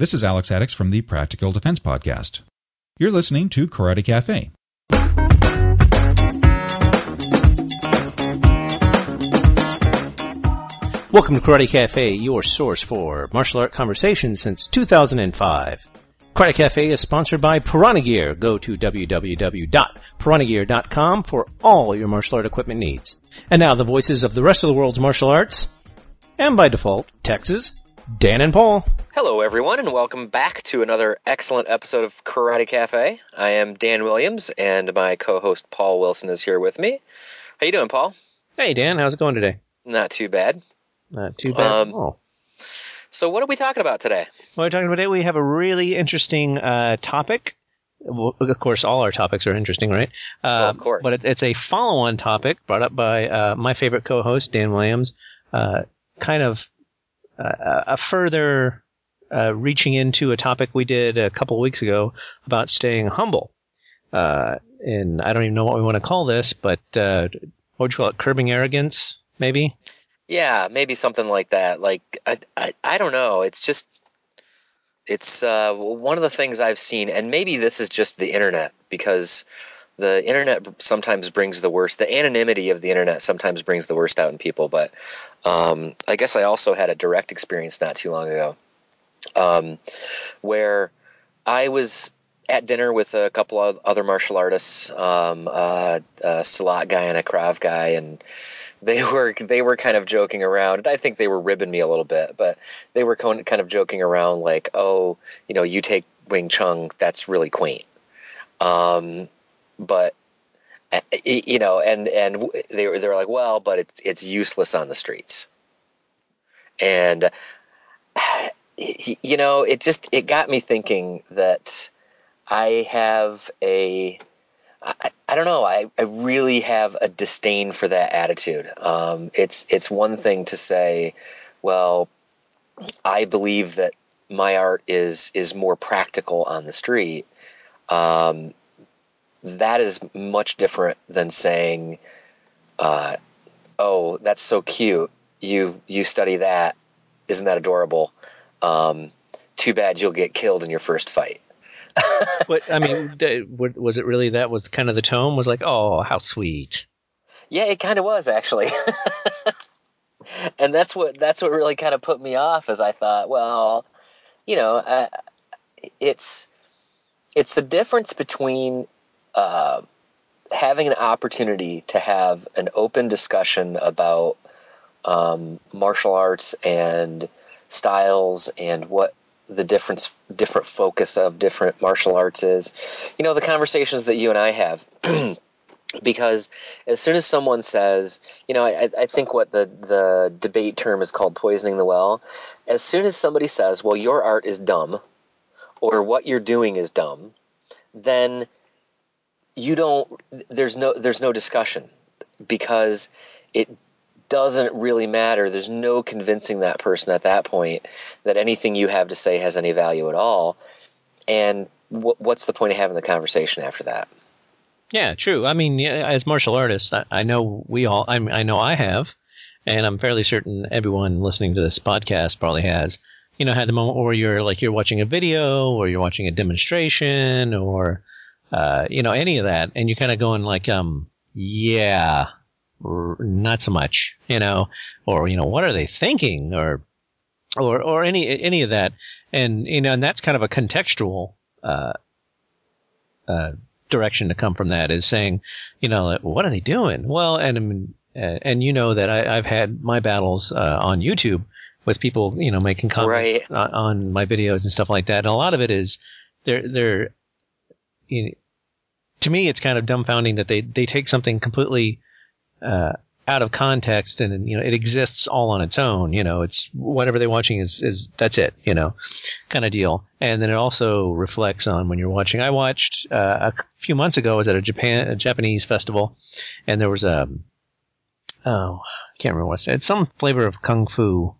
This is Alex Addix from the Practical Defense Podcast. You're listening to Karate Cafe. Welcome to Karate Cafe, your source for martial art conversation since 2005. Karate Cafe is sponsored by Piranha Gear. Go to www.piranhagear.com for all your martial art equipment needs. And now the voices of the rest of the world's martial arts, and by default, Texas, Dan and Paul. Hello, everyone, and welcome back to another excellent episode of Karate Cafe. I am Dan Williams, and my co-host Paul Wilson is here with me. How you doing, Paul? Hey Dan, how's it going today? Not too bad. Not too bad Um, at all. So, what are we talking about today? Well, we're talking about today. We have a really interesting uh, topic. Well, of course, all our topics are interesting, right? Uh, of course. But it, it's a follow-on topic brought up by uh, my favorite co-host, Dan Williams. Uh, kind of a further uh, reaching into a topic we did a couple weeks ago about staying humble. Uh, and I don't even know what we want to call this, but uh, what would you call it? Curbing arrogance, maybe? Yeah, maybe something like that. Like, I, I, I don't know. It's just, it's uh, one of the things I've seen, and maybe this is just the internet because the internet sometimes brings the worst. The anonymity of the internet sometimes brings the worst out in people. But um, I guess I also had a direct experience not too long ago, um, where I was at dinner with a couple of other martial artists, um, uh, a Silat guy and a Krav guy, and they were they were kind of joking around. I think they were ribbing me a little bit, but they were kind of joking around like, "Oh, you know, you take Wing Chun, that's really quaint." Um, but uh, you know, and and they were they were like, "Well, but it's it's useless on the streets," and you know, it just it got me thinking that I have a I, I don't know. I, I really have a disdain for that attitude. Um, it's it's one thing to say, well, I believe that my art is is more practical on the street. Um, that is much different than saying, uh, "Oh, that's so cute. You you study that. Isn't that adorable? Um, too bad you'll get killed in your first fight." But I mean, was it really that was kind of the tone? Was like, oh, how sweet. Yeah, it kind of was actually. and that's what that's what really kind of put me off as I thought, well, you know, uh, it's it's the difference between uh, having an opportunity to have an open discussion about um, martial arts and styles and what the difference different focus of different martial arts is. You know, the conversations that you and I have. because as soon as someone says, you know, I, I think what the, the debate term is called poisoning the well. As soon as somebody says, well, your art is dumb, or what you're doing is dumb, then you don't. There's no there's no discussion because it doesn't really matter. There's no convincing that person at that point that anything you have to say has any value at all. And wh- what's the point of having the conversation after that? Yeah, true. I mean, as martial artists, I, I know we all. I, I know I have, and I'm fairly certain everyone listening to this podcast probably has. You know, had the moment where you're like you're watching a video, or you're watching a demonstration, or uh, you know any of that, and you're kind of going like, um, yeah, r- not so much, you know, or you know, what are they thinking, or or or any any of that, and you know, and that's kind of a contextual. Uh, uh, direction to come from that is saying, you know, like, what are they doing? Well, and I mean, uh, and you know that I, I've had my battles uh, on YouTube with people, you know, making comments Right. on, on my videos and stuff like that. And a lot of it is they're they're, you know, to me, it's kind of dumbfounding that they they take something completely uh, out of context and you know it exists all on its own. You know, it's whatever they're watching is is that's it. You know, kind of deal. And then it also reflects on when you're watching. I watched uh, a few months ago. I was at a Japan a Japanese festival, and there was a oh I can't remember what's it's some flavor of kung fu.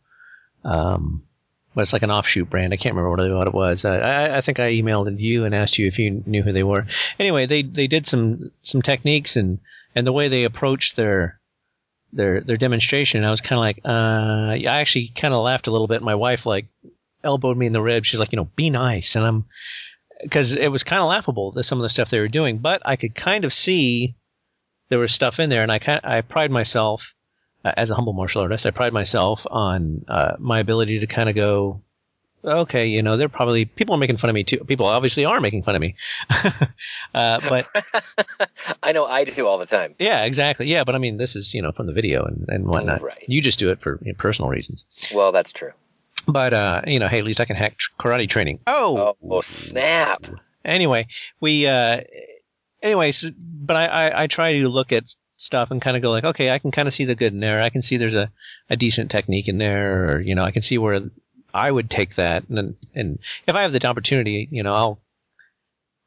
Um, but it's like an offshoot brand. I can't remember what it, what it was. I, I, I think I emailed you and asked you if you knew who they were. Anyway, they they did some some techniques and and the way they approached their their their demonstration. I was kind of like, uh, I actually kind of laughed a little bit. My wife like elbowed me in the ribs. She's like, you know, be nice, and I'm because it was kind of laughable that some of the stuff they were doing, but I could kind of see there was stuff in there, and I kind I pride myself uh, as a humble martial artist. I pride myself on uh, my ability to kind of go, okay, you know, they're probably people are making fun of me too. People obviously are making fun of me, uh, but I know I do all the time. yeah, exactly, yeah. But I mean, this is you know from the video and, and whatnot. Right. You just do it for you know, personal reasons. Well, that's true. But uh, you know, hey, at least I can hack karate training. Oh, Oh, snap! anyway, we uh, anyways, but I, I I try to look at stuff and kind of go like, okay, I can kind of see the good in there. I can see there's a, a decent technique in there, or you know, I can see where I would take that, and and if I have the opportunity, you know, I'll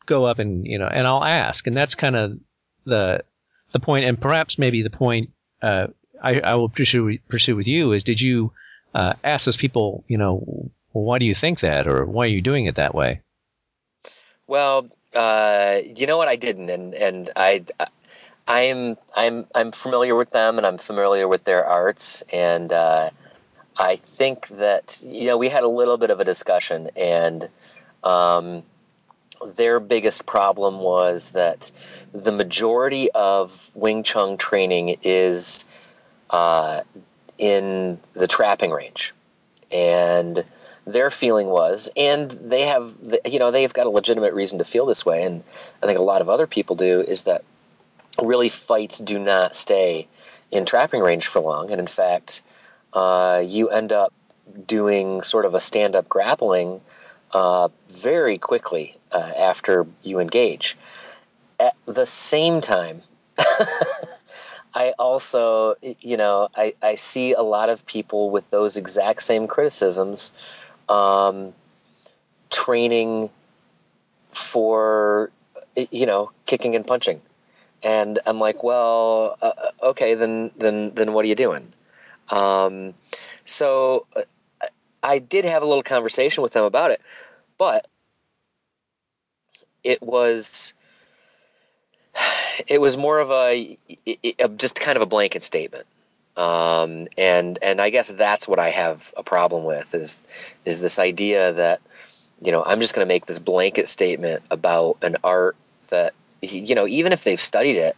go up and you know, and I'll ask, and that's kind of the the point, and perhaps maybe the point uh, I, I will pursue pursue with you is, did you uh, ask those people, you know, well, why do you think that, or why are you doing it that way? Well, uh, you know what? I didn't, and and I, I'm I'm I'm familiar with them, and I'm familiar with their arts, and uh, I think that you know we had a little bit of a discussion, and um, their biggest problem was that the majority of Wing Chun training is uh, in the trapping range, and their feeling was, and they have, you know, they've got a legitimate reason to feel this way, and I think a lot of other people do, is that really fights do not stay in trapping range for long, and in fact, uh, you end up doing sort of a stand-up grappling uh, very quickly uh, after you engage. At the same time, I also, you know, I, I see a lot of people with those exact same criticisms um, training for, you know, kicking and punching. And I'm like, well, uh, okay, then, then, then what are you doing? Um, so uh, I did have a little conversation with them about it, but it was it was more of a, a just kind of a blanket statement. Um, and and I guess that's what I have a problem with is is this idea that you know I'm just going to make this blanket statement about an art that you know even if they've studied it,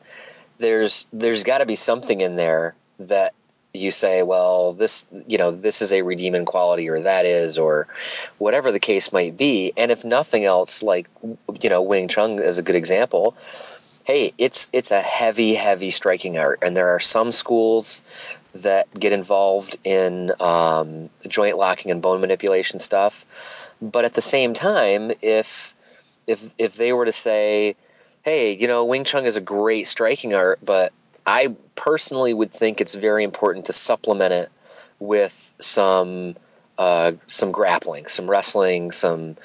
there's there's got to be something in there that you say, well, this you know this is a redeeming quality, or that is, or whatever the case might be. And if nothing else, like you know Wing Chun is a good example hey, it's it's a heavy, heavy striking art, and there are some schools that get involved in um, joint locking and bone manipulation stuff. But at the same time, if if if they were to say, hey, you know, Wing Chun is a great striking art, but I personally would think it's very important to supplement it with some uh, some grappling, some wrestling, some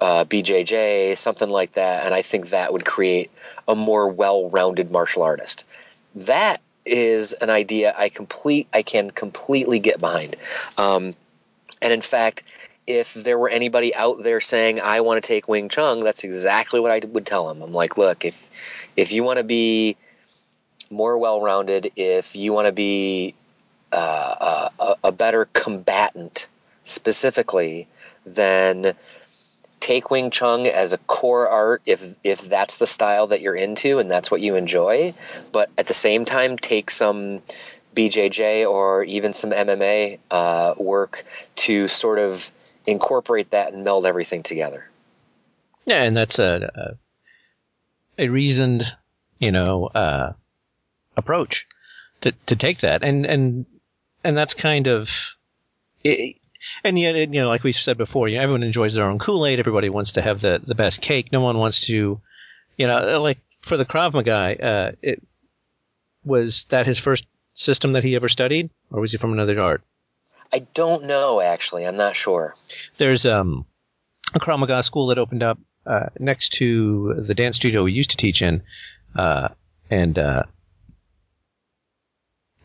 uh, BJJ, something like that, and I think that would create a more well-rounded martial artist. That is an idea I complete I can completely get behind. Um, and in fact, if there were anybody out there saying I want to take Wing Chun, that's exactly what I would tell them. I'm like, look, if if you want to be more well-rounded, if you want to be uh, a, a better combatant specifically, then take Wing Chun as a core art if if that's the style that you're into and that's what you enjoy, but at the same time take some BJJ or even some MMA uh, work to sort of incorporate that and meld everything together. Yeah, and that's a a, a reasoned, you know, uh, approach to to take that, and and and that's kind of. It, and yet, you know, like we've said before, you know, everyone enjoys their own Kool Aid. Everybody wants to have the, the best cake. No one wants to, you know, like for the Krav Maga, uh, it was that his first system that he ever studied, or was he from another art? I don't know actually. I'm not sure. There's um, a Krav Maga school that opened up uh, next to the dance studio we used to teach in, uh, and uh,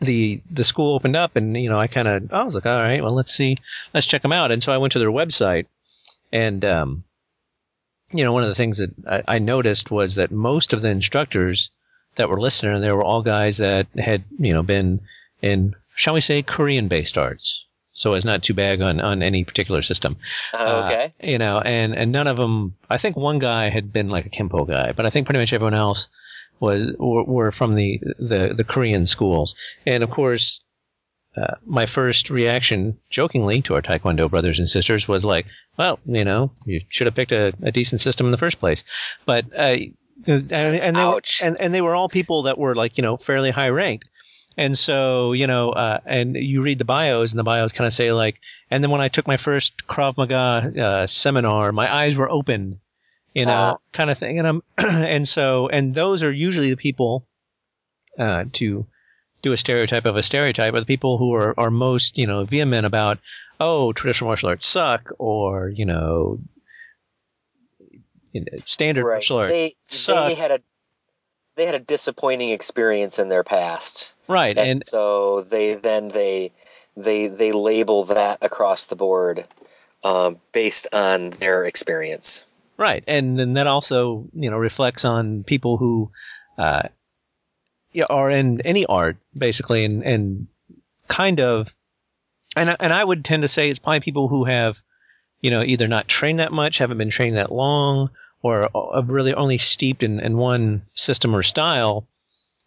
the the school opened up, and you know, I kind of I was like, all right, well, let's see, let's check them out. And so I went to their website, and um, you know, one of the things that I, I noticed was that most of the instructors that were listed in there were all guys that had you know been in, shall we say, Korean-based arts. So it's not too bad on, on any particular system. Uh, okay. Uh, you know, and, and none of them, I think one guy had been like a Kempo guy, but I think pretty much everyone else was, were, were from the, the, the Korean schools. And of course, uh, my first reaction, jokingly, to our Taekwondo brothers and sisters was like, well, you know, you should have picked a, a decent system in the first place. But, uh, and, and they were, and, and they were all people that were like, you know, fairly high ranked. And so, you know, uh, and you read the bios, and the bios kind of say like, and then when I took my first Krav Maga uh, seminar, my eyes were open, you know, Ah. kind of thing. And I'm, and so, and those are usually the people uh, to do a stereotype of a stereotype, are the people who are, are most, you know, vehement about, oh, traditional martial arts suck, or you know, you know, standard Right. martial arts They suck. they had a they had a disappointing experience in their past. Right, and, and so they then they they they label that across the board um, based on their experience. Right, and then that also you know reflects on people who uh, are in any art basically, and and kind of, and I- and I would tend to say it's probably people who have you know either not trained that much, haven't been trained that long, or are really only steeped in, in one system or style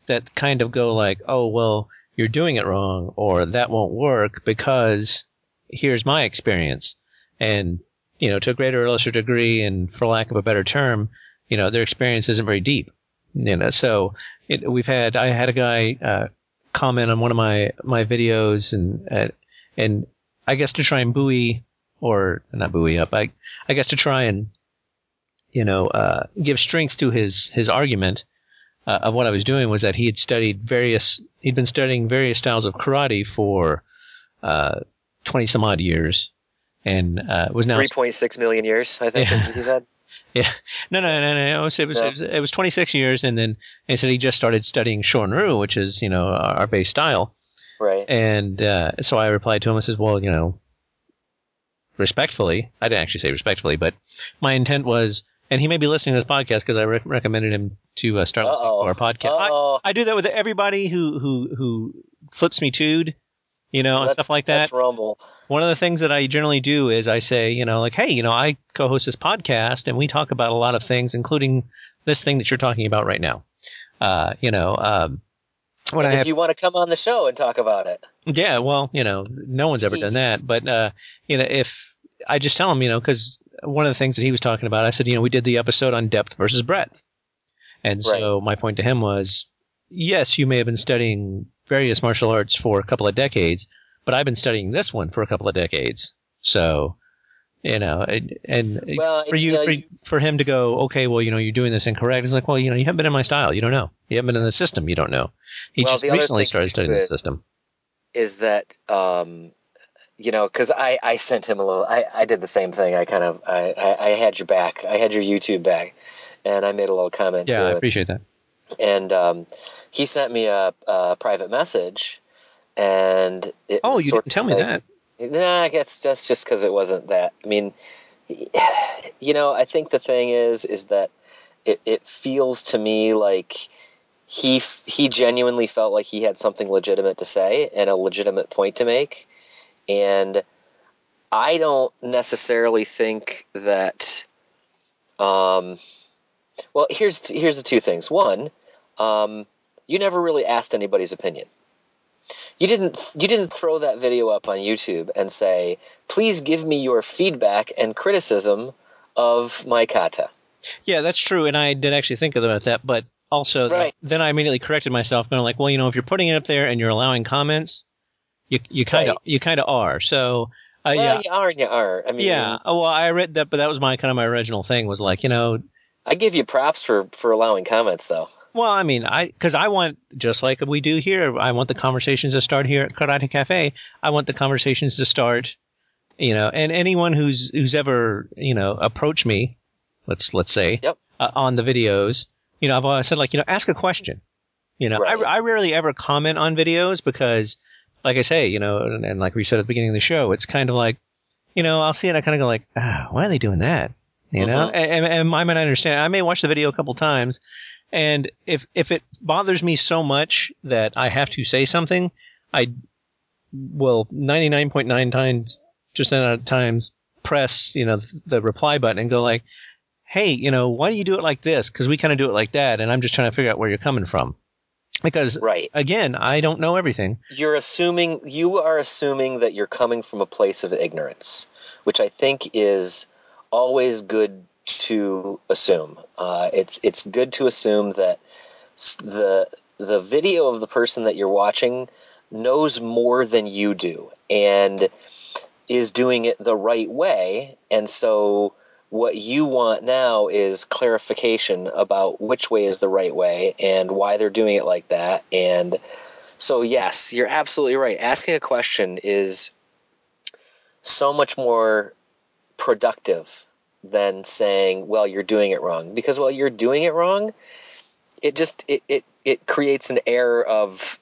that kind of go like, oh well, you're doing it wrong, or that won't work because here's my experience, and you know, to a greater or lesser degree, and for lack of a better term, you know, their experience isn't very deep. You know, so it, we've had I had a guy uh, comment on one of my my videos, and uh, and I guess to try and buoy or not buoy up, I I guess to try and you know uh, give strength to his his argument uh, of what I was doing was that he had studied various he'd been studying various styles of karate for uh, twenty some odd years, and uh, was now Three point six million years, I think Yeah. he said. yeah. No, no, no, no. It was, it was, No. it was, it was 26 years, and then he said he just started studying Shorin-ryu, which is, you know, our, our base style. Right. And uh, so I replied to him and says, well, you know, respectfully, I didn't actually say respectfully, but my intent was, and he may be listening to this podcast because I rec recommended him to uh, start listening to our podcast. I, I do that with everybody who, who, who flips me toed, you know, and stuff like that rumble. one of the things that I generally do is I say, you know, like, hey, you know, I co-host this podcast and we talk about a lot of things, including this thing that you're talking about right now. Uh, you know, um, when And I if have, you want to come on the show and talk about it, yeah, well, you know, no one's ever done that, but uh, you know, if I just tell him, you know, because one of the things that he was talking about, I said, you know, we did the episode on depth versus breadth, and so my point to him was, yes, you may have been studying various martial arts for a couple of decades, but I've been studying this one for a couple of decades, so. You know, and, and Well, for you, yeah, for, for him to go, okay, well, you know, you're doing this incorrect. It's like, well, you know, you haven't been in my style. You don't know. You haven't been in the system. You don't know. He Well, just recently started studying the system. is that um, you know because I, I sent him a little I, I did the same thing i kind of I, I, I had your back i had your youtube back and i made a little comment Yeah, I it. appreciate that. and um, he sent me a, a private message and it Oh, you didn't tell me like- that. Nah, I guess that's just because it wasn't that. I mean, you know, I think the thing is, is that it, it feels to me like he he genuinely felt like he had something legitimate to say and a legitimate point to make, and I don't necessarily think that. Um, well, here's here's the two things. One, um, you never really asked anybody's opinion. You didn't you didn't throw that video up on YouTube and say, "Please give me your feedback and criticism of my kata." Yeah, that's true, and I did actually think about that, but also Right. then I immediately corrected myself, and I'm like, well, you know, if you're putting it up there and you're allowing comments, you you kind of Right. you kind of are. So uh, well, yeah, you are and you aren't. I mean, yeah. Oh, well, I read that, but that was my kind of my original thing was like, you know, I give you props for for allowing comments, though. Well, I mean, I because I want just like we do here. I want the conversations to start here at Karate Cafe. I want the conversations to start, you know, and anyone who's who's ever you know approached me, let's let's say, Yep. uh, on the videos, you know, I've always said like, you know, ask a question. You know, Right. I I rarely ever comment on videos because, like I say, you know, and, and like we said at the beginning of the show, it's kind of like, you know, I'll see it, I kind of go like, ah, why are they doing that? You know, Mhm. and, and I might not understand. I may watch the video a couple times, and if if it bothers me so much that I have to say something, I will 99.9 times percent of times press you know the reply button and go like, hey, you know, why do you do it like this? Because we kind of do it like that, and I'm just trying to figure out where you're coming from. Because Right. again, I don't know everything. You're assuming you are assuming that you're coming from a place of ignorance, which I think is always good to assume. Uh, it's it's good to assume that the the video of the person that you're watching knows more than you do and is doing it the right way, and so what you want now is clarification about which way is the right way and why they're doing it like that and so yes, you're absolutely right. Asking a question is so much more productive than saying, "Well, you're doing it wrong." Because while you're doing it wrong, it just it it, it creates an air of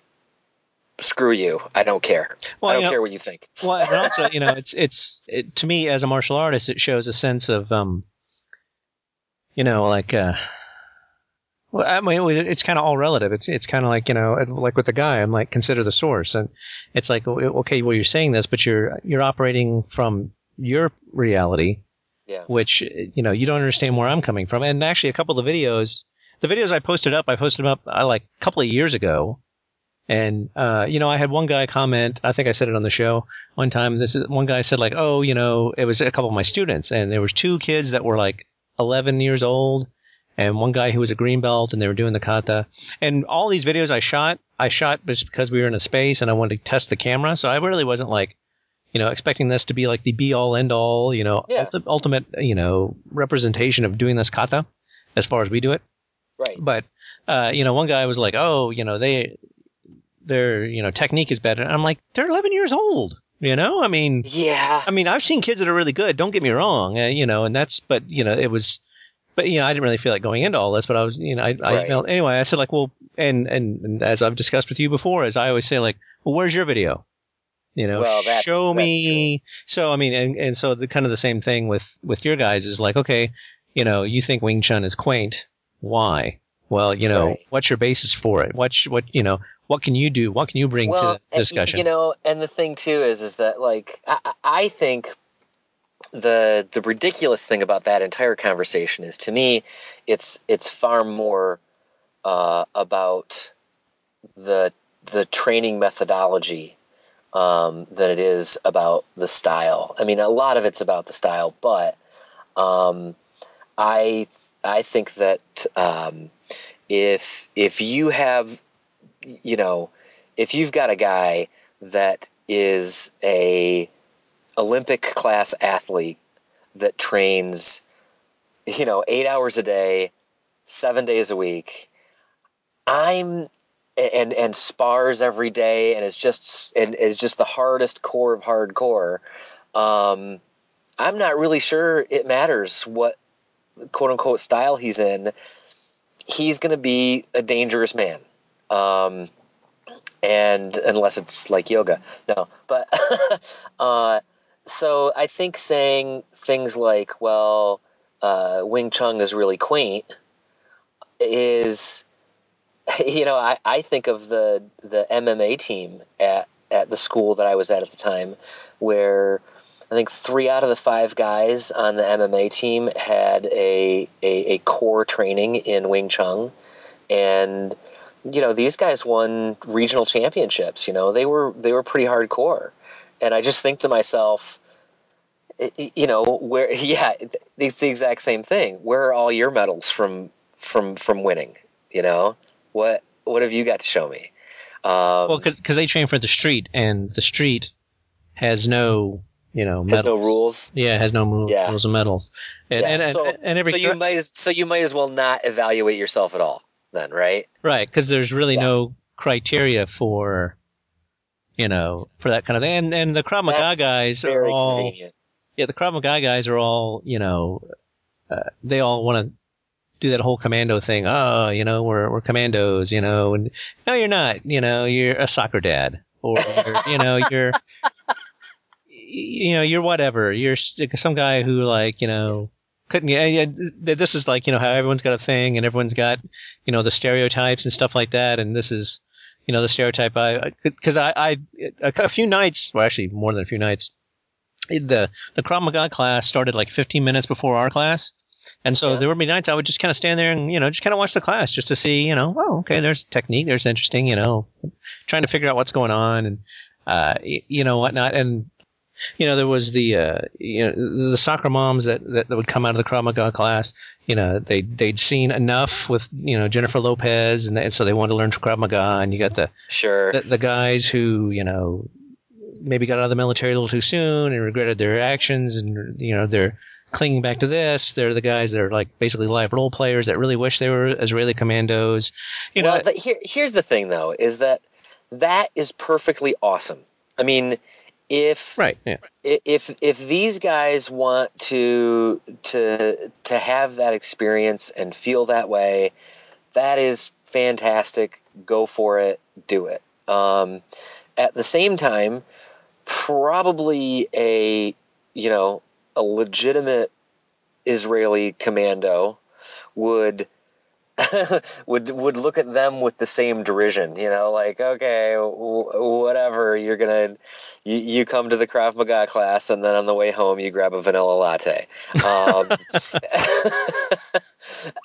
screw you. I don't care. Well, I don't you know- care what you think. Well, and also, you know, it's it's it, to me as a martial artist, it shows a sense of, um, you know, like, uh, well, I mean, it's kind of all relative. It's it's kind of like you know, like with the guy, I'm like consider the source, and it's like okay, well, you're saying this, but you're you're operating from your reality, Yeah. which you know you don't understand where I'm coming from. And actually, a couple of the videos, the videos I posted up, I posted them up uh, like a couple of years ago. And uh, you know, I had one guy comment. I think I said it on the show one time. This is one guy said like, "Oh, you know, it was a couple of my students, and there was two kids that were like 11 years old, and one guy who was a green belt, and they were doing the kata. And all these videos I shot, I shot just because we were in a space, and I wanted to test the camera. So I really wasn't like, you know, expecting this to be like the be all end all, you know, Yeah. ulti- ultimate, you know, representation of doing this kata, as far as we do it. Right. But uh, you know, one guy was like, "Oh, you know, they their you know technique is better." And I'm like, "They're 11 years old." You know, I mean, Yeah. I mean, I've seen kids that are really good. Don't get me wrong, uh, you know, and that's, but you know, it was, but you know, I didn't really feel like going into all this. But I was, you know, I, I Right. emailed anyway. I said like, well, and, and and as I've discussed with you before, as I always say, like, well, where's your video? You know, Well, that's- show that's me. So I mean, and and so the kind of the same thing with with your guys is like, okay, you know, you think Wing Chun is quaint. Why? Well, you know, Right. what's your basis for it? What's what you know? What can you do? What can you bring well, to the discussion? You know, and the thing too is, is that like I, I- I think the the ridiculous thing about that entire conversation is to me, it's it's far more uh, about the the training methodology um, than it is about the style. I mean, a lot of it's about the style, but um, I I think that um, if if you have you know if you've got a guy that is a Olympic class athlete that trains you know 8 hours a day 7 days a week I'm and and spars every day and is just and is just the hardest core of hardcore um I'm not really sure it matters what quote unquote style he's in. He's going to be a dangerous man um and unless it's like yoga no but uh so i think saying things like well uh wing chun is really quaint is you know i i think of the the mma team at at the school that i was at at the time where I think three out of the five guys on the MMA team had a, a, a core training in Wing Chun. And, you know, these guys won regional championships, you know, they were, they were pretty hardcore. And I just think to myself, you know, where, yeah, it's the exact same thing. Where are all your medals from, from, from winning? You know, what, what have you got to show me? Um, well, because they train for the street, and the street has no, you know, has no rules. Yeah, it has no mo- Yeah. rules and medals. And, Yeah, and, and, so- and every so you might as so you might as well not evaluate yourself at all then right right because there's really Yeah. no criteria for, you know, for that kind of thing. And and the Krav Maga guys are all convenient yeah, the Krav Maga guys are all you know, uh, they all want to do that whole commando thing. Oh, you know, we're we're commandos, you know, and no, you're not. You know, you're a soccer dad, or you're, know, you're. You know, you're whatever. You're some guy who, like, you know, couldn't get. yeah, This is like, you know, how everyone's got a thing and everyone's got, you know, the stereotypes and stuff like that. And this is, you know the stereotype. I because I, I a few nights, well, actually more than a few nights, the the Krav Maga class started like 15 minutes before our class. And so Yeah. there would be nights I would just kind of stand there and, you know, just kind of watch the class just to see, you know, oh, okay, there's technique, there's interesting, you know, trying to figure out what's going on and, uh, you know, whatnot. And, you know, there was the, uh, you know, the soccer moms that, that, that would come out of the Krav Maga class, you know, they, they'd seen enough with, you know, Jennifer Lopez and, and so they wanted to learn Krav Maga and you got the, Sure. the, the guys who you know maybe got out of the military a little too soon and regretted their actions and you know they're clinging back to this they're the guys that are like basically live role players that really wish they were israeli commandos you know well, the, here, here's the thing, though, is that that is perfectly awesome. I mean, if right yeah if if these guys want to to to have that experience and feel that way, that is fantastic. Go for it. Do it. Um, at the same time, probably a you know a legitimate Israeli commando would would would look at them with the same derision, you know, like okay, w- whatever, you're gonna you, you come to the Krav Maga class, and then on the way home you grab a vanilla latte, um,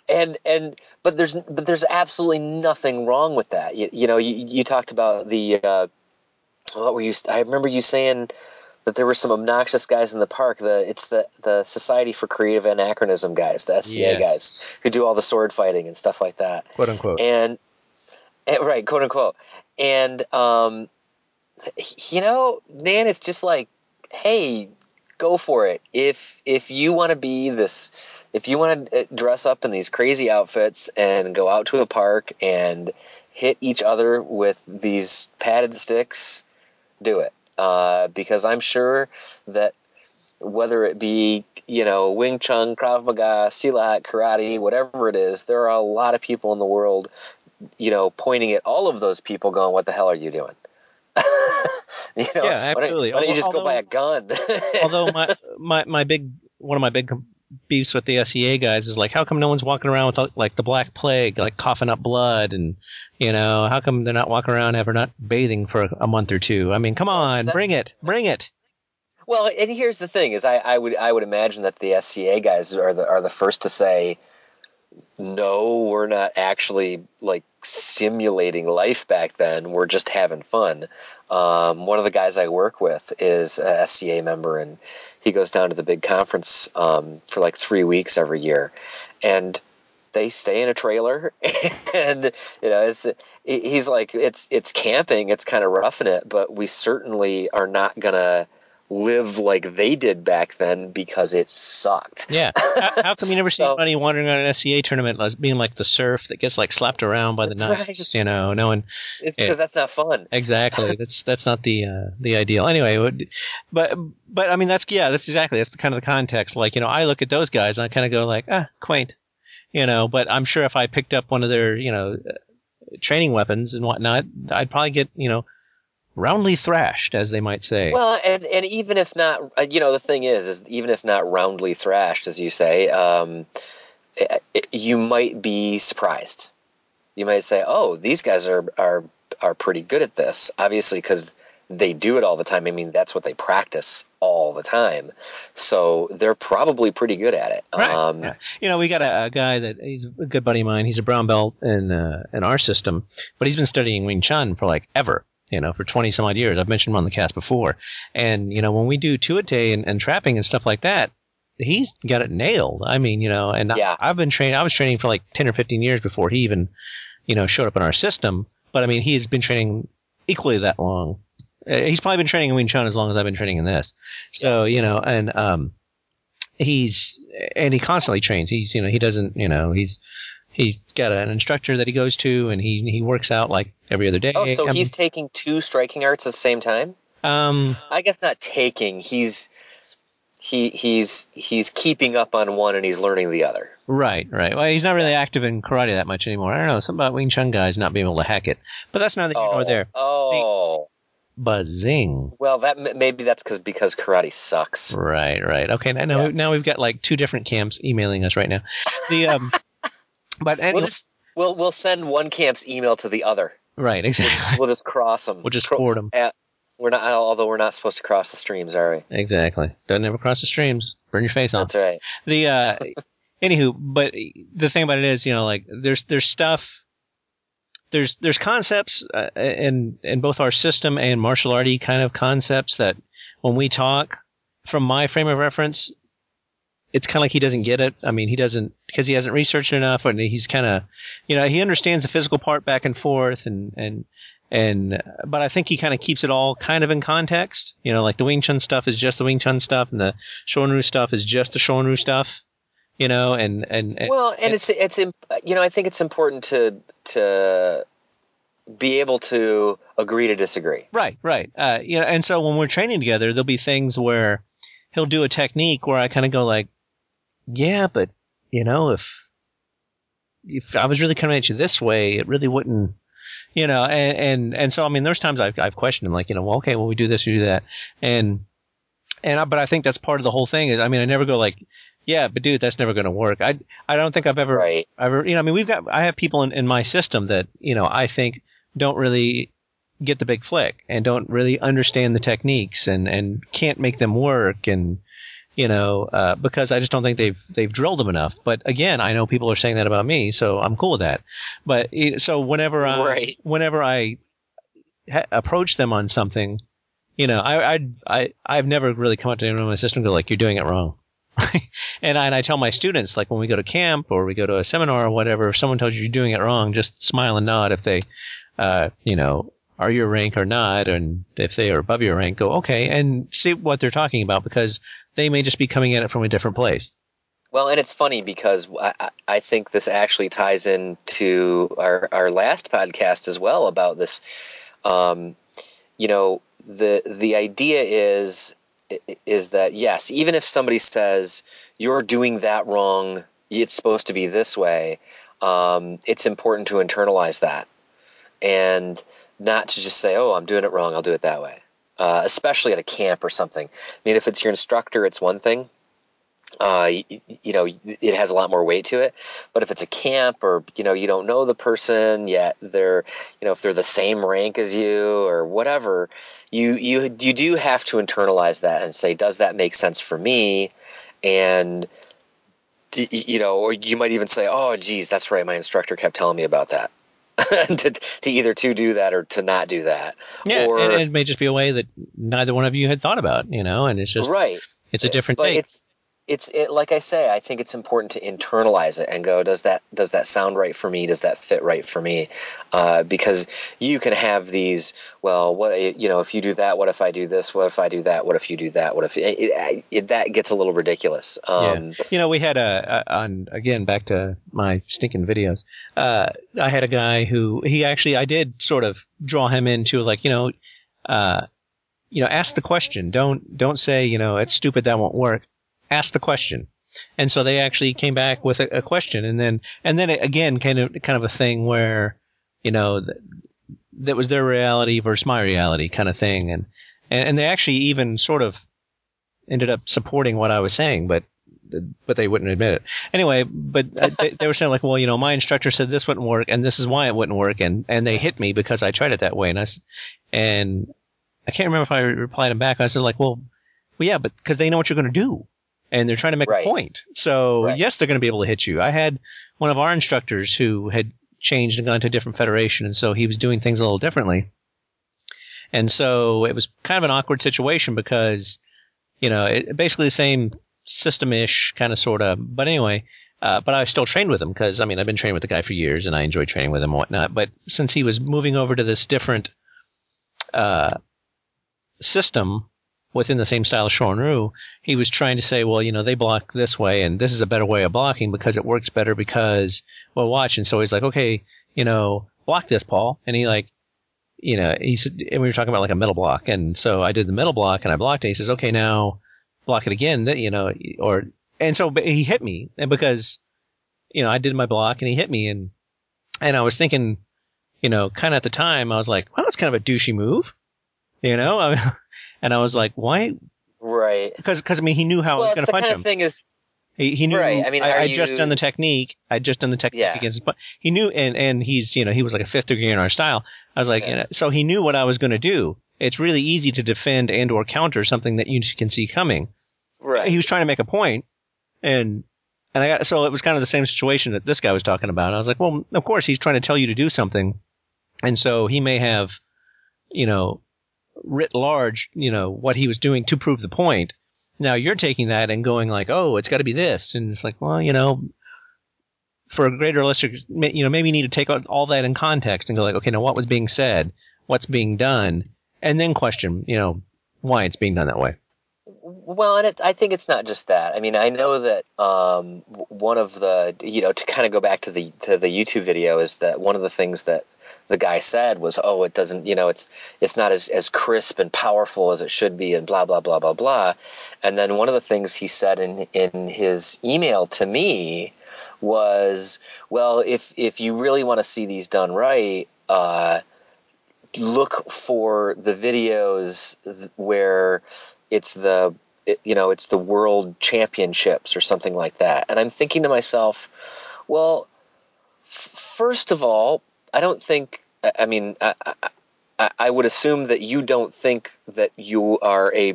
and and but there's but there's absolutely nothing wrong with that. You, you know, you, you talked about the uh, what were you? I remember you saying that there were some obnoxious guys in the park. The it's the the Society for Creative Anachronism guys, the SCA Yes. guys who do all the sword fighting and stuff like that. quote unquote And, and right, quote unquote. And um, you know, man, it's just like, hey, go for it. If if you want to be this, if you want to dress up in these crazy outfits and go out to a park and hit each other with these padded sticks, do it. Uh, because I'm sure that whether it be you know Wing Chun, Krav Maga, Silat, karate, whatever it is, there are a lot of people in the world, you know, pointing at all of those people, going, "What the hell are you doing?" you know, Yeah, why don't- absolutely. Why don't, you Although- just go buy a gun? although my, my my big one of my big beefs with the SCA guys is like, how come no one's walking around with like the Black Plague, like coughing up blood, and you know, how come they're not walking around ever not bathing for a, a month or two? I mean, come on, bring it, bring it. Well, and here's the thing: is I, I would I would imagine that the SCA guys are the are the first to say, no, we're not actually like simulating life back then. We're just having fun. Um, one of the guys I work with is a SCA member, and he goes down to the big conference um, for like three weeks every year, and they stay in a trailer, and you know it's he's like it's it's camping, it's kind of roughing it, but we certainly are not gonna live like they did back then because it sucked. Yeah. how, how come you never see So- anybody wandering around an SCA tournament being like the serf that gets like slapped around by the Right. knights? You know, no one It's because that's not fun. exactly. that's that's not the uh, the ideal. Anyway, but but I mean that's yeah, that's exactly that's the kind of the context. Like you know, I look at those guys and I kind of go like ah quaint, you know. But I'm sure if I picked up one of their you know uh, training weapons and whatnot, I'd probably get you know roundly thrashed, as they might say. Well, and and even if not, uh, you know, the thing is, is even if not roundly thrashed, as you say, um, it, it- you might be surprised. You might say, "Oh, these guys are are are pretty good at this." Obviously, because they do it all the time. I mean, that's what they practice all the time, so they're probably pretty good at it. Right. Um, yeah. You know, we got a, a guy that he's a good buddy of mine. He's a brown belt in uh, in our system, but he's been studying Wing Chun for like ever. You know, for twenty some odd years. I've mentioned him on the cast before. And you know, when we do tuite and, and trapping and stuff like that, he's got it nailed. I mean, you know, and Yeah. I, I've been training. I was training for like ten or fifteen years before he even, you know, showed up in our system. But I mean, he's been training equally that long. Uh, he's probably been training in Wing Chun as long as I've been training in this. So you know, and um, he's and he constantly trains. He's you know he doesn't you know he's he's got an instructor that he goes to and he he works out like every other day. Oh, so I mean, he's taking two striking arts at the same time? um I guess not taking. He's he he's he's keeping up on one and he's learning the other. right right. Well, he's not really active in karate that much anymore. I don't know something about Wing Chun guys not being able to hack it, but that's neither here Oh, nor there. oh. But zing. Well, that maybe that's because because karate sucks. Right, right. Okay, now now, Yeah. now we've got like two different camps emailing us right now. The um, but anyway, We'll just we'll we'll send one camp's email to the other. Right, We'll just, exactly. we'll just cross them. We'll just ford them. At, We're not, although we're not supposed to cross the streams, are we? Exactly. Doesn't ever cross the streams. Burn your face off. That's right. The uh, anywho, but the thing about it is, you know, like there's there's stuff. There's there's concepts uh, in in both our system and martial arty kind of concepts that when we talk from my frame of reference, it's kind of like he doesn't get it. I mean, he doesn't because he hasn't researched enough, and he's kind of, you know, he understands the physical part back and forth, and and and but I think he kind of keeps it all kind of in context. You know, like the Wing Chun stuff is just the Wing Chun stuff, and the Shorin stuff is just the Shorin stuff. You know, and and, and Well, and and- it's it's imp- you know I think it's important to to be able to agree to disagree. Right, right. Uh, you know, and so when we're training together, there'll be things where he'll do a technique where I kind of go like, "Yeah, but you know, if if I was really coming at you this way, it really wouldn't." You know, and and, and so I mean, there's times I've I've questioned him, like, you know, well, okay, well, we do this, we do that, and and I, but I think that's part of the whole thing. Is, I mean, I never go like, yeah, but dude, that's never going to work. I I don't think I've ever Right. ever, you know, I mean, we've got, I have people in, in my system that, you know, I think don't really get the big flick and don't really understand the techniques and, and can't make them work and, you know, uh, because I just don't think they've, they've drilled them enough. But again, I know people are saying that about me, so I'm cool with that. But eh, so whenever I, Right. whenever I ha- approach them on something, you know, I, I, I, I've never really come up to anyone in my system and go like, you're doing it wrong. and I, and I tell my students, like when we go to camp or we go to a seminar or whatever, if someone tells you you're doing it wrong, just smile and nod if they, uh, you know, are your rank or not, and if they are above your rank, go okay and see what they're talking about because they may just be coming at it from a different place. Well, and it's funny because I, I- think this actually ties into our, our last podcast as well about this. Um, you know, the the idea is is that yes, even if somebody says you're doing that wrong, it's supposed to be this way. Um, it's important to internalize that and not to just say, "Oh, I'm doing it wrong. I'll do it that way." Uh, especially at a camp or something. I mean, if it's your instructor, it's one thing uh, you, you know, it has a lot more weight to it. But if it's a camp or, you know, you don't know the person yet, they're, you know, if they're the same rank as you or whatever, you, you, you do have to internalize that and say, does that make sense for me? And, you know, or you might even say, oh, geez, that's right. My instructor kept telling me about that. to, to either to do that or to not do that. Yeah, Or- and it may just be a way that neither one of you had thought about, you know, and it's just right. it's a different but thing. it's it's it, like I say, I think it's important to internalize it and go, does that does that sound right for me? Does that fit right for me? Uh, because you can have these. Well, what you know, if you do that, what if I do this? What if I do that? What if you do that? What if it, it, it, that gets a little ridiculous? Um, You know, we had a, a on again back to my stinking videos. Uh, I had a guy who he actually I did sort of draw him into like you know, uh, you know, ask the question. Don't don't say you know it's stupid that won't work. Ask the question. And so they actually came back with a, a question, and then and then again, kind of kind of a thing where you know th- that was their reality versus my reality kind of thing, and and, and they actually even sort of ended up supporting what I was saying, but but they wouldn't admit it. Anyway, but they, they were saying like, well, you know, my instructor said this wouldn't work, and this is why it wouldn't work, and and they hit me because I tried it that way, and I and I can't remember if I replied them back. I said like, well, well, yeah, but because they know what you're going to do, and they're trying to make Right. a point. So Right. yes, they're going to be able to hit you. I had one of our instructors who had changed and gone to a different federation, and so he was doing things a little differently. And so it was kind of an awkward situation because, you know, it, basically the same system-ish kind of sort of. But anyway, uh, but I still trained with him because I mean I've been training with the guy for years and I enjoy training with him and whatnot. But since he was moving over to this different uh, system within the same style of Shorin he was trying to say, well, you know, they block this way and this is a better way of blocking because it works better because, well, watch. And so he's like, okay, you know, block this, Paul. And he like, you know, he said, and we were talking about like a middle block. And so I did the middle block and I blocked it. He says, okay, now block it again, you know, or, and so he hit me and because, you know, I did my block and he hit me and, and I was thinking, you know, kind of at the time, I was like, well, that's kind of a douchey move, you know? I, and I was like, why? right. Because, because I mean, he knew how I was going to punch kind him. of thing is, He, he knew. Right, I mean, are I, would just done the technique. I'd just done the technique Yeah. against. But he knew, and and he's you know he was like a fifth degree in our style. I was like, Yeah. you know, so he knew what I was going to do. It's really easy to defend and or counter something that you can see coming. Right. He was trying to make a point, and and I got so it was kind of the same situation that this guy was talking about. I was like, well, of course he's trying to tell you to do something, and so he may have, you know, writ large, you know, what he was doing to prove the point. Now you're taking that and going like, oh, it's got to be this, and it's like, well, you know, for a greater or lesser, you know, maybe you need to take all that in context and go like, okay, now what was being said, what's being done, and then question, you know, why it's being done that way. Well, and it, I think it's not just that. I mean, I know that um, one of the you know to kind of go back to the to the YouTube video is that one of the things that the guy said was, "Oh, it doesn't, you know, it's it's not as as crisp and powerful as it should be," and blah blah blah blah blah. And then one of the things he said in in his email to me was, "Well, if if you really want to see these done right." Uh, look for the videos where it's the you know it's the world championships or something like that. And i'm thinking to myself well f- first of all i don't think i I mean I, I, I would assume that you don't think that you are a,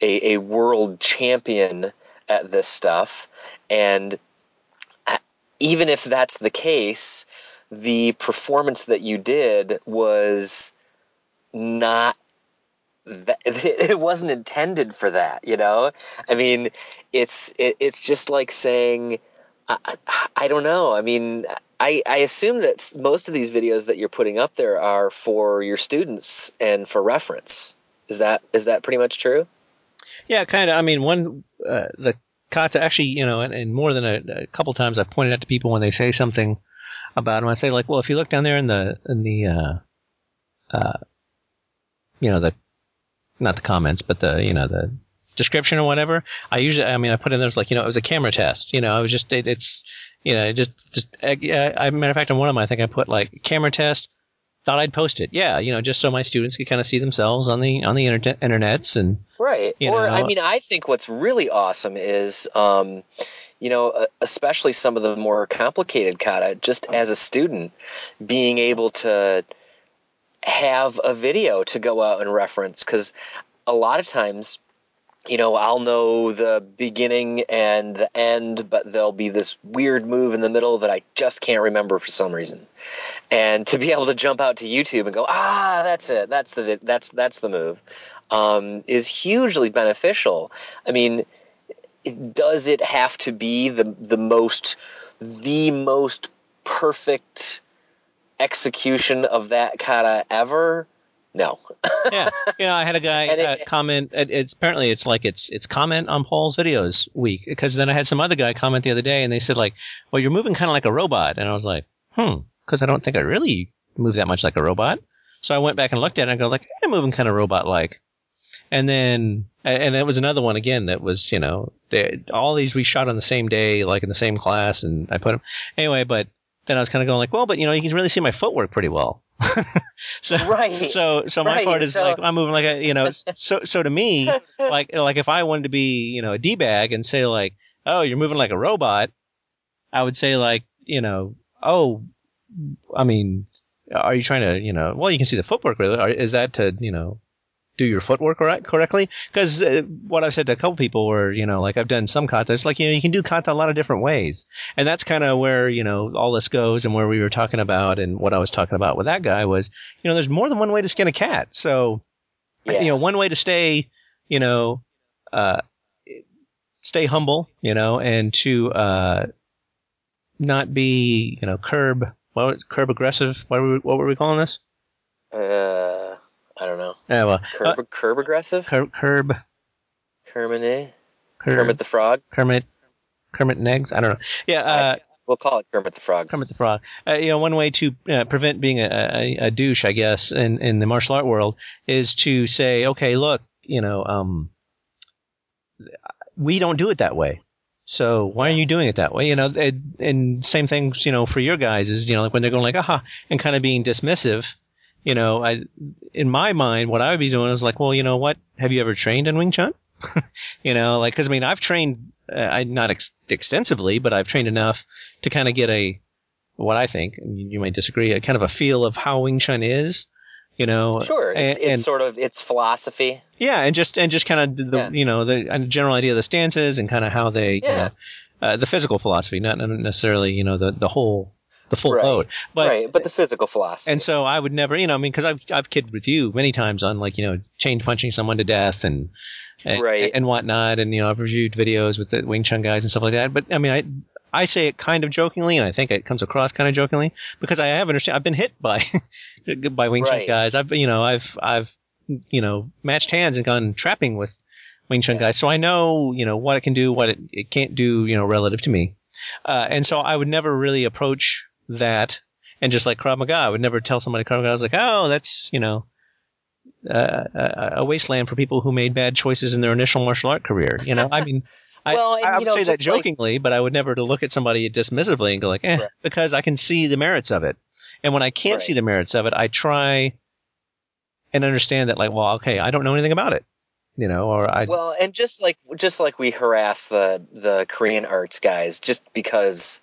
a a world champion at this stuff. And uh, even if that's the case the performance that you did was not that it wasn't intended for that you know? I mean it's it, it's just like saying I, I, don't know. I mean I, I assume that most of these videos that you're putting up there are for your students and for reference. Is that is that pretty much true? Yeah, kind of. I mean, one uh, the kata actually, you know, and, and more than a, a couple times I've pointed out to people when they say something about them, I say like, well, if you look down there in the in the uh, uh, you know, the not the comments, but the you know the description or whatever. I usually, I mean, I put in there's like, you know, it was a camera test. You know, I was just it, it's you know, it just just yeah, I, matter of fact, on one of them, I think I put like camera test. Thought I'd post it. Yeah, you know, just so my students could kind of see themselves on the on the internet internets and Right. Or I mean, I think what's really awesome is, um, you know, especially some of the more complicated kata. Just as a student, being able to have a video to go out and reference because a lot of times. You know, I'll know the beginning and the end, but there'll be this weird move in the middle that I just can't remember for some reason. And to be able to jump out to YouTube and go, ah, that's it, that's the that's that's the move, um, is hugely beneficial. I mean, does it have to be the the most the most perfect execution of that kata ever? No. yeah, you know, I had a guy it- uh, comment. It, it's apparently it's like it's it's comment on Paul's videos week because then I had some other guy comment the other day and they said like, well, you're moving kind of like a robot, and I was like, hmm, because I don't think I really move that much like a robot. So I went back and looked at it and I go like, I'm moving kind of robot like. And then, and it was another one again that was, you know, they, all these we shot on the same day, like in the same class, and I put them anyway. But then I was kind of going like, well, but you know, you can really see my footwork pretty well. so, Right. so, so my Right, part is so- like I'm moving like a, you know, so, so to me, like, like if I wanted to be, you know, a d bag and say like, oh, you're moving like a robot, I would say like, you know, oh, I mean, are you trying to, you know, well, you can see the footwork. Really, is that to, you know, do your footwork correct, correctly? Because uh, what I've said to a couple people were, you know, like I've done some kata. It's like you know, you can do kata a lot of different ways, and that's kind of where you know all this goes, and where we were talking about, and what I was talking about with that guy was, you know, there's more than one way to skin a cat. So, Yeah. you know, one way to stay, you know, uh, stay humble, you know, and to uh, not be, you know, curb, what was, curb aggressive. What were we, what were we calling this? Uh, I don't know. Yeah, well, Curb, uh, curb aggressive? curb, curb, Kermit, eh? Kermit the Frog? Kermit, Kermit and eggs. I don't know. Yeah, uh, We'll call it Kermit the Frog. Kermit the Frog. Uh, you know, one way to uh, prevent being a, a, a douche, I guess, in, in the martial art world, is to say, okay, look, you know, um, we don't do it that way. So why are you doing it that way? You know, and, and same things, you know, for your guys is, you know, like when they're going like, aha, and kind of being dismissive. You know, I, in my mind, what I would be doing is like, well, you know what? Have you ever trained in Wing Chun? you know, like because I mean I've trained, uh, I not ex- extensively, but I've trained enough to kind of get a what I think. and You might disagree, a kind of a feel of how Wing Chun is. You know, Sure, it's, and- it's sort of it's philosophy. yeah, and just and just kind of the Yeah. you know the general idea of the stances and kind of how they you Yeah. know, uh, the physical philosophy, not not necessarily you know the the whole the full Right. load, but right, but the physical philosophy. and so I would never, you know, I mean, because I've I've kidded with you many times on like you know chain punching someone to death and and, Right. and whatnot, and you know I've reviewed videos with the Wing Chun guys and stuff like that. But I mean, I I say it kind of jokingly, and I think it comes across kind of jokingly because I have understand I've been hit by by Wing Chun Right. guys. I've you know I've I've you know matched hands and gone trapping with Wing Chun Yeah. guys, so I know you know what it can do, what it, it can't do, you know, relative to me. Uh, and so I would never really approach that and just like Krav Maga, I would never tell somebody Krav Maga. I was like, oh, that's you know, uh, a, a wasteland for people who made bad choices in their initial martial art career. You know, I mean, I, Well, I you would know, say that just like- jokingly, but I would never to look at somebody dismissively and go like, eh, Right. because I can see the merits of it. And when I can't Right. see the merits of it, I try and understand that, like, well, okay, I don't know anything about it, you know, or I, Well, and just like just like we harass the the Korean arts guys, just because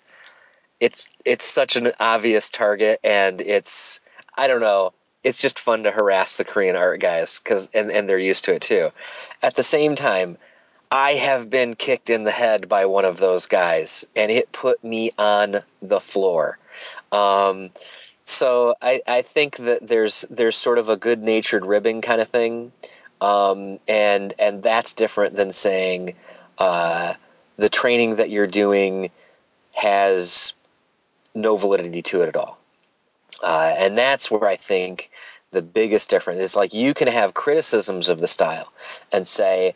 it's it's such an obvious target, and it's I don't know, it's just fun to harass the Korean art guys because and and they're used to it too. At the same time, I have been kicked in the head by one of those guys, and it put me on the floor. Um, so I, I think that there's there's sort of a good natured ribbing kind of thing, um, and and that's different than saying uh, the training that you're doing has no validity to it at all, uh, and that's where I think the biggest difference is like you can have criticisms of the style and say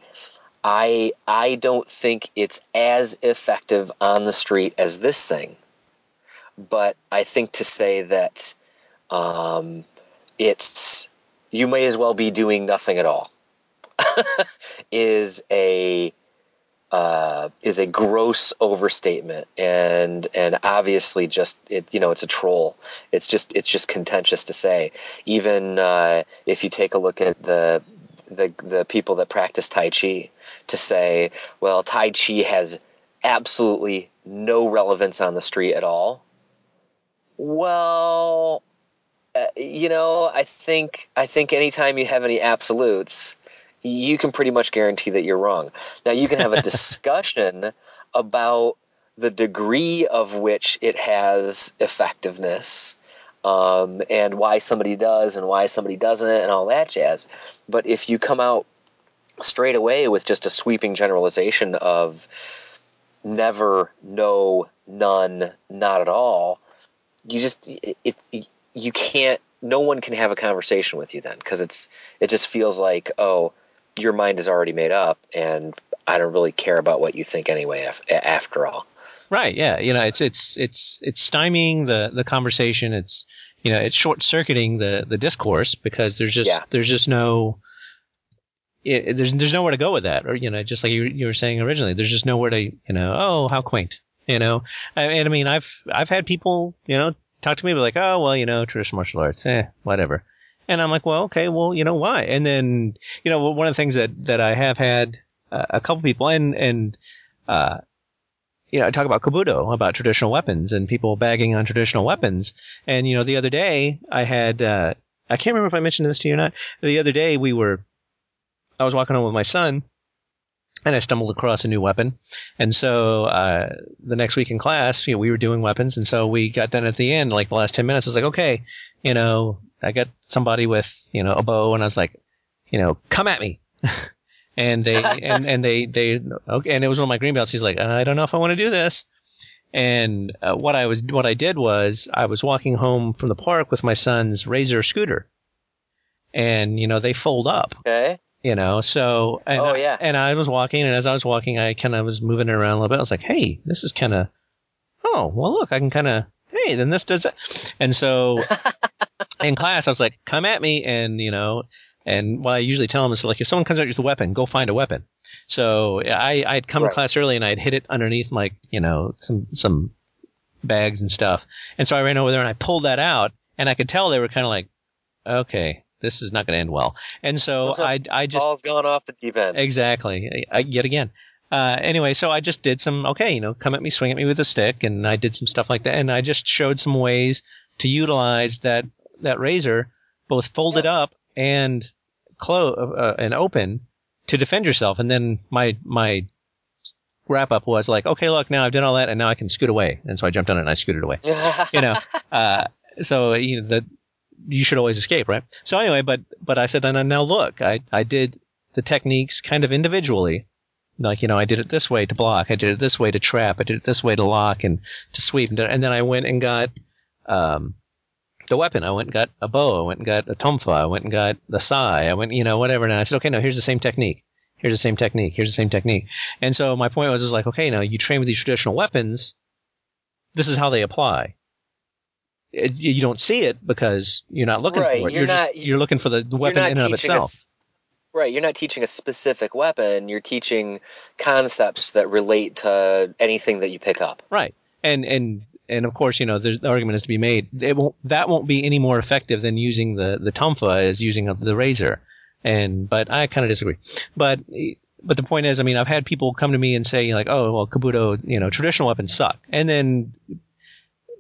I I don't think it's as effective on the street as this thing. But I think to say that um, it's you may as well be doing nothing at all is a uh, is a gross overstatement and and obviously just it you know it's a troll. It's just it's just contentious to say. Even uh, if you take a look at the the the people that practice tai chi to say well tai chi has absolutely no relevance on the street at all. Well uh, you know i think i think anytime you have any absolutes you can pretty much guarantee that you're wrong. Now you can have a discussion about the degree of which it has effectiveness um, and why somebody does and why somebody doesn't and all that jazz. But if you come out straight away with just a sweeping generalization of never no none not at all you just it, it you can't no one can have a conversation with you then because it's it just feels like oh your mind is already made up and i don't really care about what you think anyway af- after all Right. Yeah. You know, it's it's it's it's stymieing the the conversation. It's you know, it's short circuiting the the discourse because there's just Yeah. there's just no. It, there's there's nowhere to go with that, or you know, just like you you were saying originally, there's just nowhere to you know, oh how quaint, you know, I, and I mean I've I've had people you know talk to me like oh well you know traditional martial arts eh whatever, and I'm like well okay well you know why, and then you know one of the things that that I have had uh, a couple people and and uh, you know, I talk about kobudo, about traditional weapons and people bagging on traditional weapons. And, you know, the other day I had, uh, I can't remember if I mentioned this to you or not. The other day we were, I was walking home with my son and I stumbled across a new weapon. And so, uh, the next week in class, you know, we were doing weapons. And so we got done at the end, like the last 10 minutes. I was like, okay, you know, I got somebody with, you know, a bo and I was like, you know, come at me. and they and, and they they okay and it was one of my green belts he's like i don't know if i want to do this and uh, what i was what i did was i was walking home from the park with my son's razor scooter and you know they fold up okay you know? So and Oh, I- yeah. and i was walking and as i was walking i kind of was moving it around a little bit. I was like hey this is kind of oh well look i can kind of hey then this does that. And so in class i was like come at me and you know and what i usually tell them is like if someone comes at you with a weapon go find a weapon. So i i'd come Right. to class early and i'd hit it underneath like you know some some bags and stuff. And so i ran over there and i pulled that out and i could tell they were kind of like okay this is not going to end well. And so I, I just Paul's gone off the deep end. exactly I, yet again. Uh, anyway, so I just did some okay, you know, come at me, swing at me with a stick, and I did some stuff like that, and I just showed some ways to utilize that that razor, both folded up and close uh, and open to defend yourself. And then my my wrap up was like, okay, look, now I've done all that, and now I can scoot away. And so I jumped on it and I scooted away. you know, uh, so you know that you should always escape, right? So anyway, but but I said, and now look, I I did the techniques kind of individually. Like you know, I did it this way to block. I did it this way to trap. I did it this way to lock and to sweep. And, then I went and got um, the weapon. I went and got a bo. I went and got a tonfa. I went and got the sai. I went, you know, whatever. And I said, okay, no, here's the same technique. Here's the same technique. Here's the same technique. And so my point was, is like, okay, now you train with these traditional weapons. This is how they apply. It, you don't see it because you're not looking Right, for it. you're just not- you're looking for the You're weapon in and of itself. right, you're not teaching a specific weapon. You're teaching concepts that relate to anything that you pick up. Right. And and and of course, you know, the argument is to be made. It won't that won't be any more effective than using the the tonfa as using a, the razor. And but I kind of disagree. But but the point is, I mean, I've had people come to me and say like, oh, well, Kobudo, you know, traditional weapons suck. And then.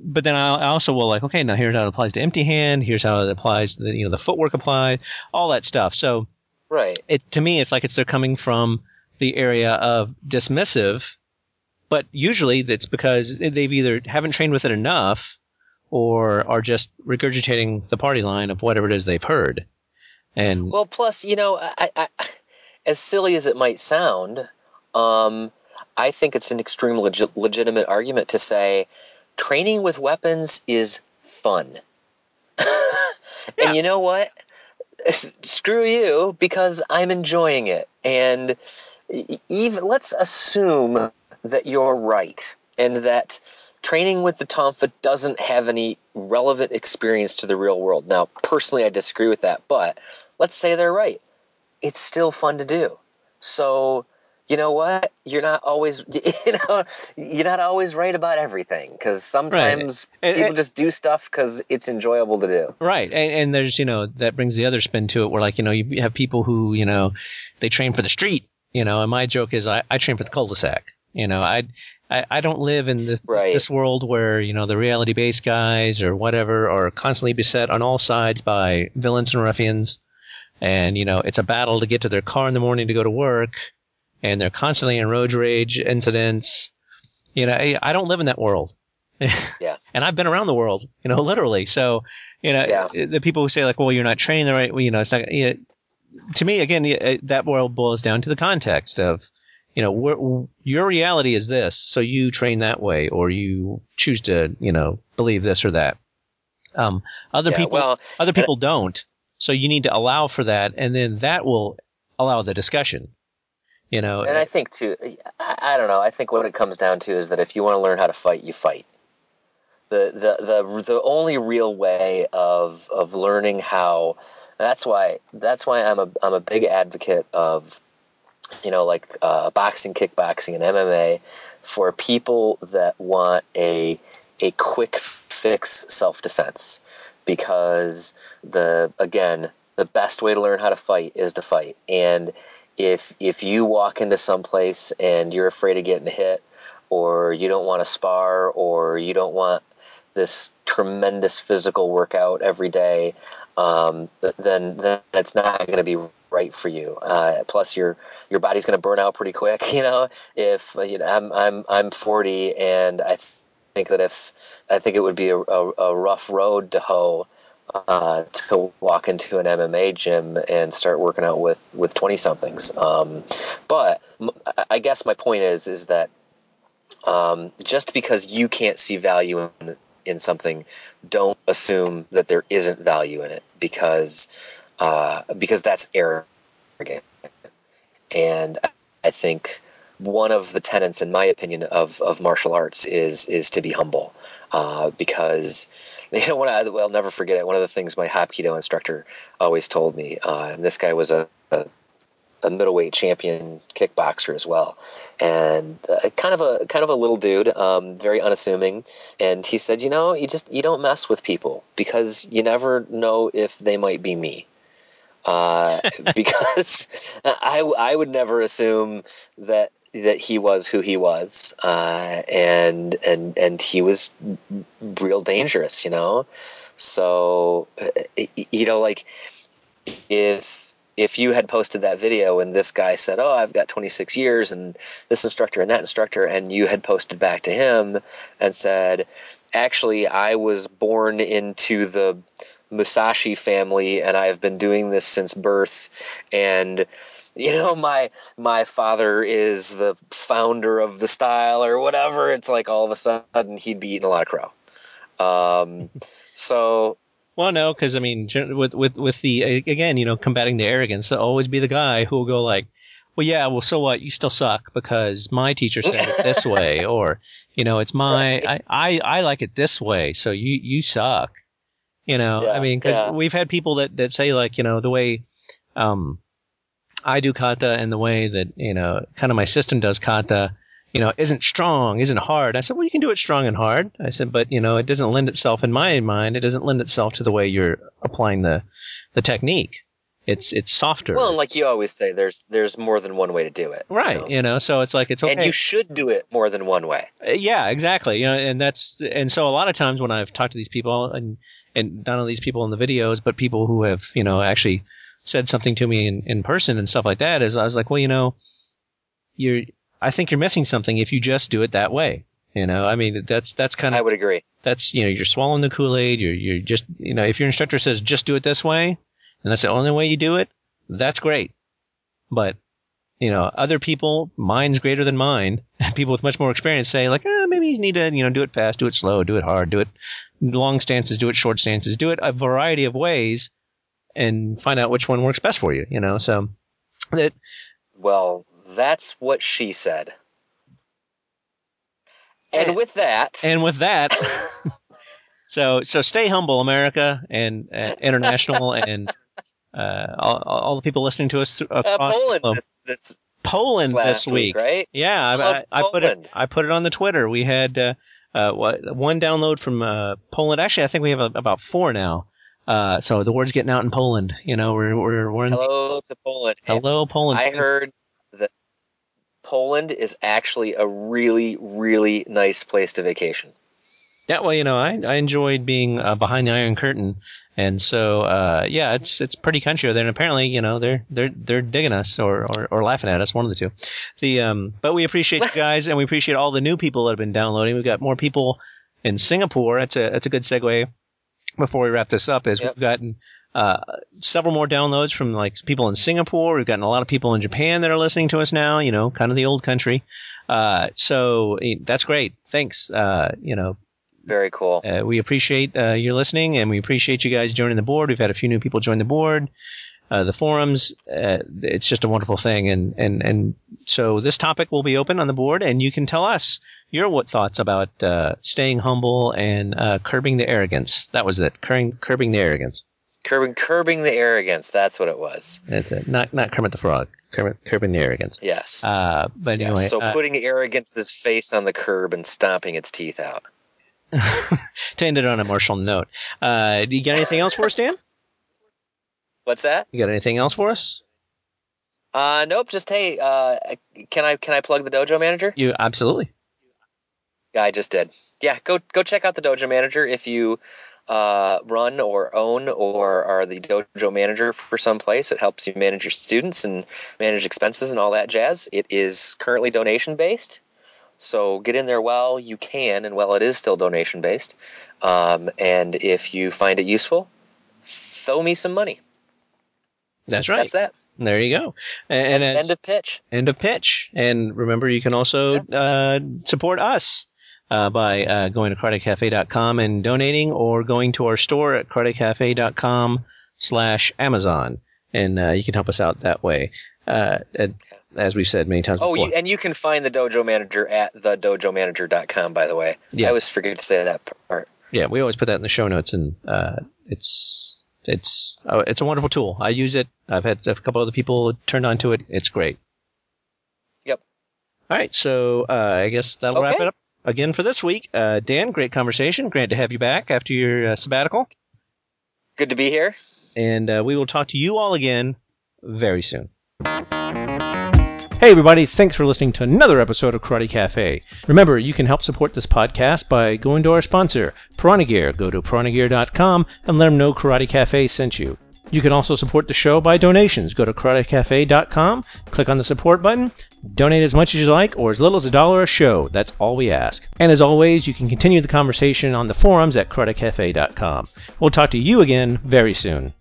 But then I also will like, okay, now here's how it applies to empty hand. Here's how it applies to the, you know, the footwork applied, all that stuff. So Right. it to me it's like it's they're coming from the area of dismissive but usually that's because they've either haven't trained with it enough or are just regurgitating the party line of whatever it is they've heard and Well, plus, you know, I, I, as silly as it might sound, um, I think it's an extremely legi- legitimate argument to say training with weapons is fun. Yeah. And you know what? Screw you, because I'm enjoying it. And even let's assume that you're right and that training with the Tonfa doesn't have any relevant experience to the real world. Now, personally, I disagree with that, but let's say they're right. It's still fun to do. So, you know what? You're not always, you know, you're not always right about everything because sometimes And- people and- just do stuff because it's enjoyable to do. right and, and there's you know that brings the other spin to it where like you know you have people who you know they train for the street you know and my joke is i, I train for the cul-de-sac you know I, I I don't live in this, Right. this world where you know the reality based guys or whatever are constantly beset on all sides by villains and ruffians, and you know it's a battle to get to their car in the morning to go to work, and they're constantly in road rage incidents. You know, I, I don't live in that world. Yeah. and I've been around the world, you know, literally. So, you know, Yeah. the people who say like, "Well, you're not trained the right," well, you know, it's not. You know, to me, again, yeah, that world boils down to the context of, you know, your reality is this, so you train that way, or you choose to, you know, believe this or that. Um, other yeah, people, well, other people don't, so you need to allow for that, and then that will allow the discussion. You know, and I think too, I, don't know. I think what it comes down to is that if you want to learn how to fight, you fight. The the the the only real way of of learning how. That's why that's why I'm a I'm a big advocate of, you know, like uh, boxing, kickboxing, and MMA, for people that want a a quick fix self defense, because the again the best way to learn how to fight is to fight and if if you walk into some place and you're afraid of getting hit or you don't want to spar or you don't want this tremendous physical workout every day um, then then it's not going to be right for you. Uh, plus your your body's going to burn out pretty quick you know? If uh, you know I'm I'm I'm 40 and I th- think that if I think it would be a, a, a rough road to hoe uh, to walk into an MMA gym and start working out with with twenty somethings. Um, but I guess my point is is that um, just because you can't see value in in something, don't assume that there isn't value in it because uh, because that's arrogant. And I think one of the tenets, in my opinion, of, of martial arts is is to be humble, uh, because you know, when I, well, I'll never forget it. One of the things my Hapkido instructor always told me, uh, and this guy was a, a, a middleweight champion kickboxer as well, and uh, kind of a kind of a little dude, um, very unassuming. And he said, you know, you just you don't mess with people because you never know if they might be me. uh, because I I would never assume that that he was who he was, uh, and and and he was real dangerous, you know. So uh, you know, like if if you had posted that video and this guy said, "Oh, I've got 26 years and this instructor and that instructor," and you had posted back to him and said, "Actually, I was born into the Musashi family and I've been doing this since birth and you know my my father is the founder of the style or whatever it's like all of a sudden he'd be eating a lot of crow um, so well no because i mean with with with the again you know combating the arrogance to always be the guy who will go like well yeah well so what you still suck because my teacher said it this way or you know it's my right. I, I i like it this way so you you suck you know, yeah, I mean, because yeah. we've had people that, that say like, you know, the way um, I do kata and the way that you know, kind of my system does kata, you know, isn't strong, isn't hard. I said, well, you can do it strong and hard. I said, but you know, it doesn't lend itself in my mind. It doesn't lend itself to the way you're applying the the technique. It's it's softer. Well, and like you always say, there's there's more than one way to do it. Right. You know, you know so it's like it's okay. And you should do it more than one way. Uh, yeah, exactly. You know, and that's and so a lot of times when I've talked to these people and and not only these people in the videos, but people who have, you know, actually said something to me in, in person and stuff like that is I was like, well, you know, you're, I think you're missing something if you just do it that way. You know, I mean, that's, that's kind of, I would agree. That's, you know, you're swallowing the Kool-Aid. You're, you're just, you know, if your instructor says just do it this way and that's the only way you do it, that's great. But, you know, other people, mine's greater than mine, people with much more experience say like, eh, maybe you need to, you know, do it fast, do it slow, do it hard, do it long stances, do it short stances, do it a variety of ways, and find out which one works best for you. You know, so that. Well, that's what she said. And, and with that, and with that, so so stay humble, America and uh, international, and uh, all, all, the people listening to us th- uh, across uh, Poland this, this Poland this week, week, right? Yeah, I, I, I, put it. I put it on the Twitter. We had uh, uh, one download from uh, Poland. Actually, I think we have a, about four now. Uh, so the word's getting out in Poland. You know, we're we're we're in hello to Poland. Hello, Poland. I heard that Poland is actually a really really nice place to vacation. Yeah, well, you know, I I enjoyed being uh, behind the Iron Curtain and so, uh, yeah, it's it's pretty country there. And apparently, you know, they're they're they're digging us or, or, or laughing at us, one of the two. The um, but we appreciate you guys, and we appreciate all the new people that have been downloading. We've got more people in Singapore. That's a that's a good segue. Before we wrap this up, is yep. we've gotten uh, several more downloads from like people in Singapore. We've gotten a lot of people in Japan that are listening to us now. You know, kind of the old country. Uh, so eh, that's great. Thanks. Uh, you know, very cool. Uh, we appreciate uh, your listening, and we appreciate you guys joining the board. We've had a few new people join the board. Uh, the forums, uh, it's just a wonderful thing, and and and so this topic will be open on the board, and you can tell us your what thoughts about uh, staying humble and uh, curbing the arrogance. That was it, curbing curbing the arrogance. Curbing curbing the arrogance. That's what it was. That's it. Not not Kermit the Frog. Kermit, curbing the arrogance. Yes. but yes. anyway, so putting arrogance's face on the curb and stomping its teeth out. to end it on a martial note. Uh, do you got anything else for us, Dan? What's that? You got anything else for us? Uh, nope. Just hey, uh, can I can I plug the Dojo Manager? You absolutely. Yeah, I just did. Yeah, go go check out the Dojo Manager if you uh, run or own or are the dojo manager for some place. It helps you manage your students and manage expenses and all that jazz. It is currently donation based. So get in there while you can, and while it is still donation based. Um, and if you find it useful, throw me some money. That's right. That's that. There you go. And, and end of pitch. End of pitch. And remember, you can also yeah. uh, support us uh, by uh, going to karatecafe.com and donating, or going to our store at karatecafe.com slash Amazon, and uh, you can help us out that way. Uh, as we've said many times oh. You, and you can find the Dojo Manager at thedojomanager.com, by the way. Yeah. I always forget to say that part. Yeah, we always put that in the show notes, and uh, it's it's uh, it's a wonderful tool. I use it. I've had a couple other people turned on to it. It's great. Yep. All right, so uh, I guess that'll okay. wrap it up again for this week. Uh, Dan, great conversation. Great to have you back after your uh, sabbatical. Good to be here. And uh, we will talk to you all again very soon. Hey, everybody, thanks for listening to another episode of Karate Cafe. Remember, you can help support this podcast by going to our sponsor, Piranha Gear. Go to piranhagear.com and let them know Karate Cafe sent you. You can also support the show by donations. Go to karatecafe.com, click on the support button, donate as much as you like or as little as a dollar a show. That's all we ask. And as always, you can continue the conversation on the forums at karatecafe.com. We'll talk to you again very soon.